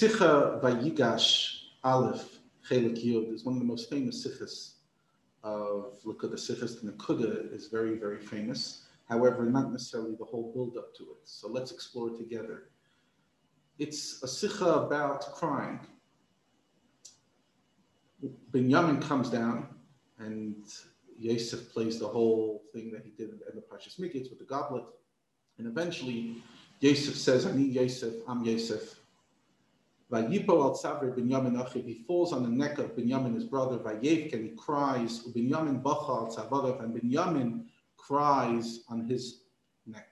Sicha Vayigash Aleph Chelik Yud is one of the most famous sichas of Lakuda. Sichas Nakuda is very, very famous. However, not necessarily the whole build up to it. So let's explore together. It's a sicha about crying. Binyamin comes down and Yosef plays the whole thing that he did in the Pashas Miketz with the goblet. And eventually, Yosef says, I need Yosef, I'm Yosef. Achiv, he falls on the neck of Binyamin, his brother, Vayev, and he cries, and Binyamin cries on his neck.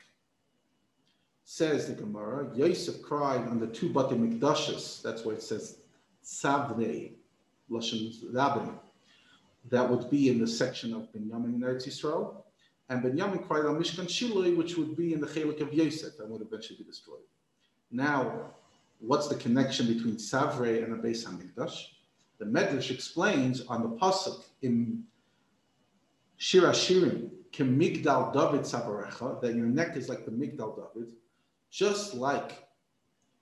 Says the Gemara, Yosef cried on the two Bate Mikdashes, that's why it says Savre, Lashon Rabim. That would be in the section of Binyamin in Eretz Yisrael. And Binyamin cried on Mishkan Shiloi, which would be in the Chelik of Yosef, and would eventually be destroyed. Now, what's the connection between Savre and the Beis Hamikdash? The Medrash explains on the pasuk in Shir HaShirim, Migdal David Savarecha, that your neck is like the Migdal David, just like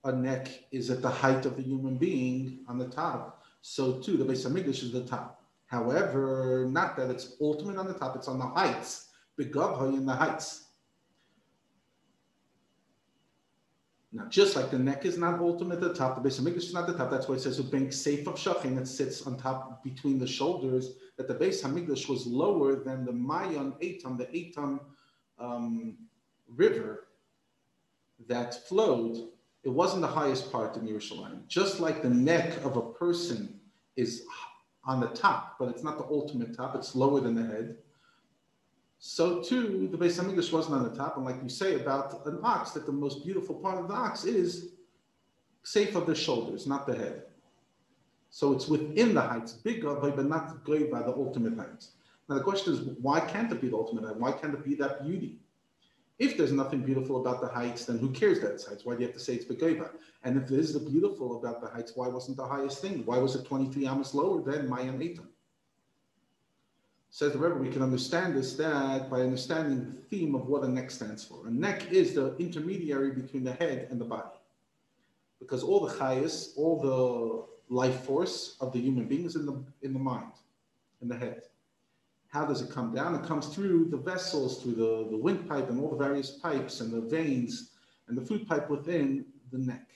a neck is at the height of the human being on the top, so too the Beis Hamikdash is the top. However, not that it's ultimate on the top, it's on the heights, Begavha in the heights. Now, just like the neck is not ultimate at the top, the Beis Hamikdash is not the top. That's why it says being safe of shachin that sits on top between the shoulders. That the Beis Hamikdash was lower than the Mayan Etam, the Etam um, river that flowed. It wasn't the highest part in Yerushalayim. Just like the neck of a person is on the top, but it's not the ultimate top. It's lower than the head so too the Beis Hamikdash wasn't on the top, and like you say about an ox, that the most beautiful part of the ox is safe of the shoulders, not the head. So it's within the heights, big but not great by the ultimate heights. Now the question is, why can't it be the ultimate height? Why can't it be that beauty? If there's nothing beautiful about the heights, then who cares that it's heights? Why do you have to say it's Begeva? And if there is the beautiful about the heights, why wasn't the highest thing? Why was it 23 amas lower than Mayan Eitam? Says the Rebbe, we can understand this that by understanding the theme of what a neck stands for. A neck is the intermediary between the head and the body. Because all the chayas, all the life force of the human being is in the, in the mind, in the head. How does it come down? It comes through the vessels, through the, the windpipe and all the various pipes and the veins and the food pipe within the neck,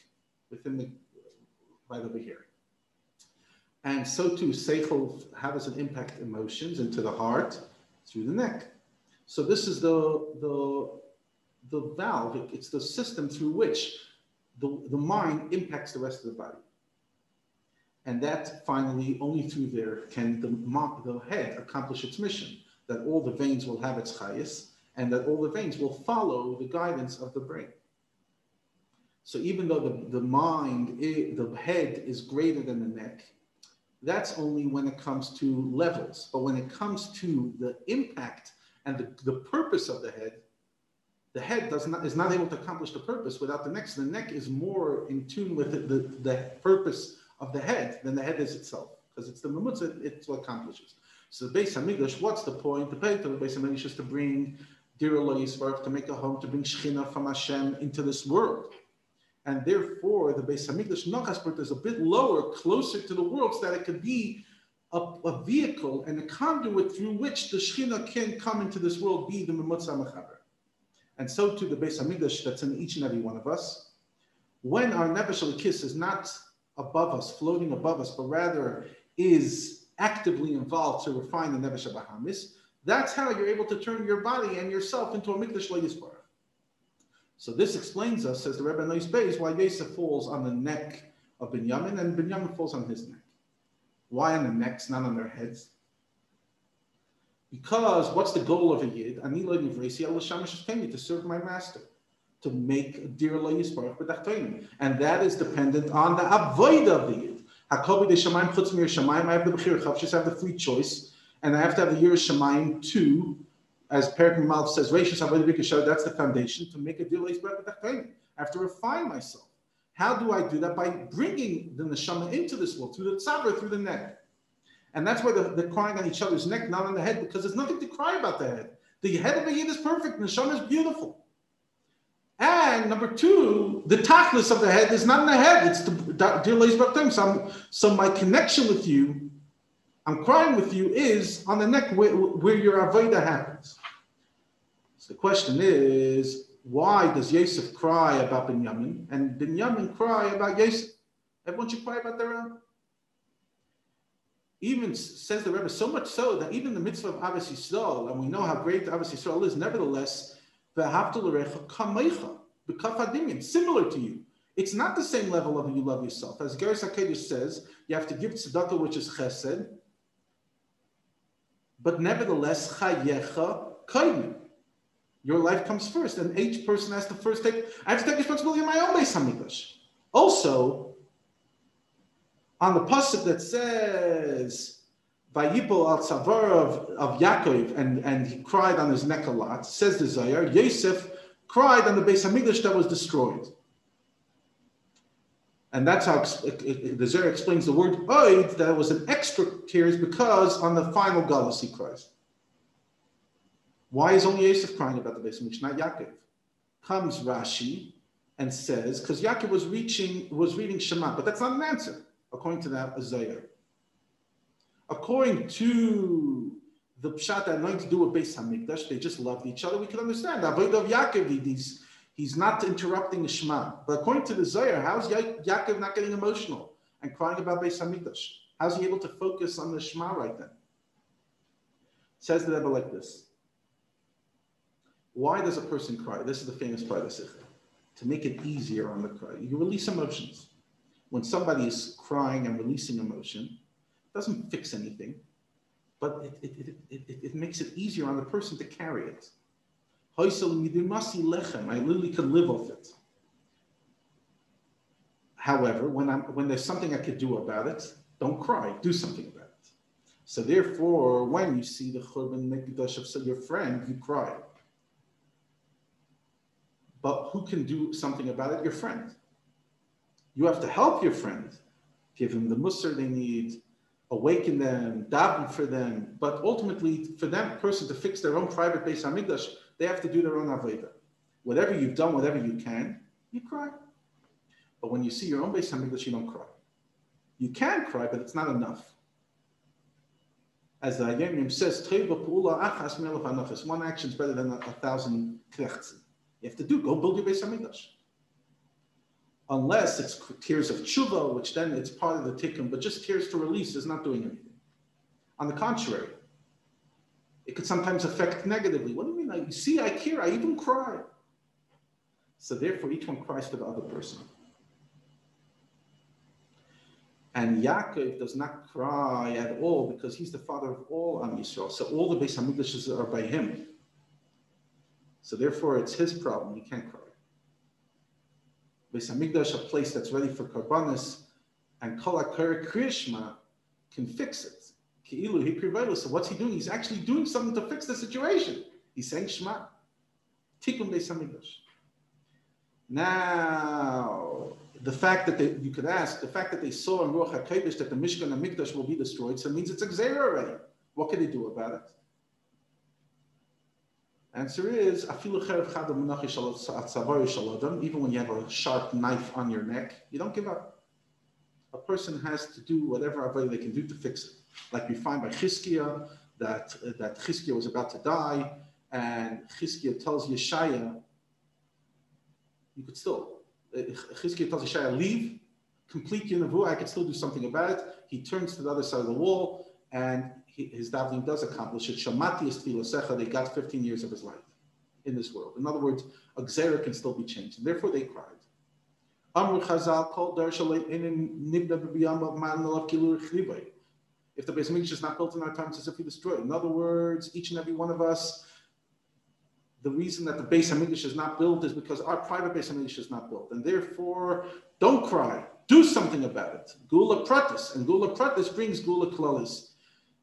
within the, right over here. And so too, seichel, how does it impact emotions into the heart? Through the neck. So this is the, the, the valve, it's the system through which the, the mind impacts the rest of the body. And that finally, only through there can the, the head accomplish its mission, that all the veins will have its chayas, and that all the veins will follow the guidance of the brain. So even though the, the mind, the head is greater than the neck, that's only when it comes to levels. But when it comes to the impact and the, the purpose of the head, the head does not is not able to accomplish the purpose without the neck. So the neck is more in tune with the, the, the purpose of the head than the head is itself, because it's the mamutza, it's what accomplishes. So the Beis Hamikdash, what's the point? The point of the Beis Hamikdash is to bring Dir to make a home, to bring Shechina from Hashem into this world and therefore the Beis Hamikdash Nachas is a bit lower, closer to the world, so that it could be a, a, vehicle and a conduit through which the Shekhinah can come into this world, be the Memutza Mechaber. And so to the Beis Hamikdash that's in each and every one of us. When our Nefesh kiss is not above us, floating above us, but rather is actively involved to refine the Nefesh Bahamis, that's how you're able to turn your body and yourself into a Mikdash Le'Yisbar. So this explains us, says the Rebbe Nois Beis, why Yosef falls on the neck of Binyamin and Binyamin falls on his neck. Why on the necks, not on their heads? Because what's the goal of a yid? To serve my master, to make a dear And that is dependent on the avoid of the yid. I have the bechir. I have the free choice, and I have to have the year Shemaim too as Perik Malv says, that's the foundation to make a deal I have to refine myself. How do I do that? By bringing the neshama into this world, through the tzabra, through the neck. And that's why they're, crying on each other's neck, not on the head, because there's nothing to cry about the head. The head of a yid is perfect, the neshama is beautiful. And number two, the tachlis of the head is not in the head, it's the, dear Leis so, so my connection with you, I'm crying with you, is on the neck where, where your Avodah happens. So the question is, why does Yosef cry about Binyamin and Binyamin cry about Yosef? Everyone should cry about their own. Even says the Rebbe, so much so that even the mitzvah of Ahavas Yisrael, and we know how great Ahavas Yisrael is, nevertheless, similar to you. It's not the same level of you love yourself. As Igeres HaKodesh says, you have to give tzedakah, which is chesed, but nevertheless, chayecha kaidim. Your life comes first, and each person has to first take. I have to take responsibility in my own Beis Hamikdash. Also, on the pasuk that says Vayipol al Tzavar of, Yaakov, and, and he cried on his neck a lot, says the Zohar, Yosef cried on the Beis Hamikdash that was destroyed. And that's how the Zohar explains the word oid, that was an extra tears because on the final Galus he cries. Why is only Yosef crying about the Beis Hamikdash, not Yaakov? Comes Rashi and says, because Yaakov was reaching, was reading Shema, but that's not an answer, according to that Azayah. According to the Pshat that nothing to do with Beis Hamikdash, they just loved each other. We can understand. Avoid of Yaakov, he's, he's not interrupting Shema. But according to the Zohar, how's ya- Yaakov not getting emotional and crying about Beis Hamikdash? How's he able to focus on the Shema right then? Says the Rebbe like this. Why does a person cry? This is the famous part of the. To make it easier on the cry. You release emotions. When somebody is crying and releasing emotion, it doesn't fix anything, but it, it, it, it, it makes it easier on the person to carry it. I literally can live off it. However, when, I'm, when there's something I could do about it, don't cry, do something about it. So therefore, when you see the Churban Mikdash of your friend, you cry. But who can do something about it? Your friend. You have to help your friend, give them the musr they need, awaken them, daven for them. But ultimately, for that person to fix their own private Beis Hamikdash, they have to do their own avodah. Whatever you've done, whatever you can, you cry. But when you see your own Beis Hamikdash, you don't cry. You can cry, but it's not enough. As the Hayom says, one action is better than a, thousand krechts. You have to do, go build your Beis Hamikdash. Unless it's tears of tshuva, which then it's part of the tikkun, but just tears to release is not doing anything. On the contrary, it could sometimes affect negatively. What do you mean? I, you see, I care, I even cry. So therefore, each one cries for the other person. And Yaakov does not cry at all because he's the father of all Am Yisrael. So all the Beis Hamikdashes are by him. So therefore, it's his problem. He can't cry. Beis Hamikdash, a place that's ready for karbanis, and Kol Krishma can fix it. So what's he doing? He's actually doing something to fix the situation. He's saying Shema. Tikkun Beis. Now, the fact that they, you could ask, the fact that they saw in Ruach HaKodesh that the Mishkan and Mikdash will be destroyed, so it means it's a already. What can they do about it? Answer is even when you have a sharp knife on your neck, you don't give up. A person has to do whatever they can do to fix it. Like we find by Chizkiah that that Chizkiah was about to die, and Chizkiah tells Yeshaya, you could still. Uh, Chizkiah tells Yeshaya, leave, complete your nevuah. I could still do something about it. He turns to the other side of the wall, and his davening does accomplish it. Shamati is tfilasecha. They got 15 years of his life in this world. In other words, a can still be changed. And therefore, they cried. Amr Chazal called If the Beis Hamikdash is not built in our time, it's as if we destroyed. In other words, each and every one of us, the reason that the Beis Hamikdash is not built is because our private Beis Hamikdash is not built, and therefore, don't cry. Do something about it. Geulah pratis, and geulah pratis brings geulah klalis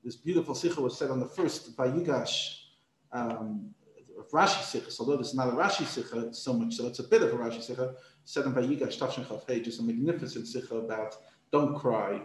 this beautiful sikha was said on the first Vayigash um, Rashi sikha, although this is not a Rashi sikha so much, so it's a bit of a Rashi sikha, said in Vayigash Tafshin Chafei, just a magnificent sikha about don't cry,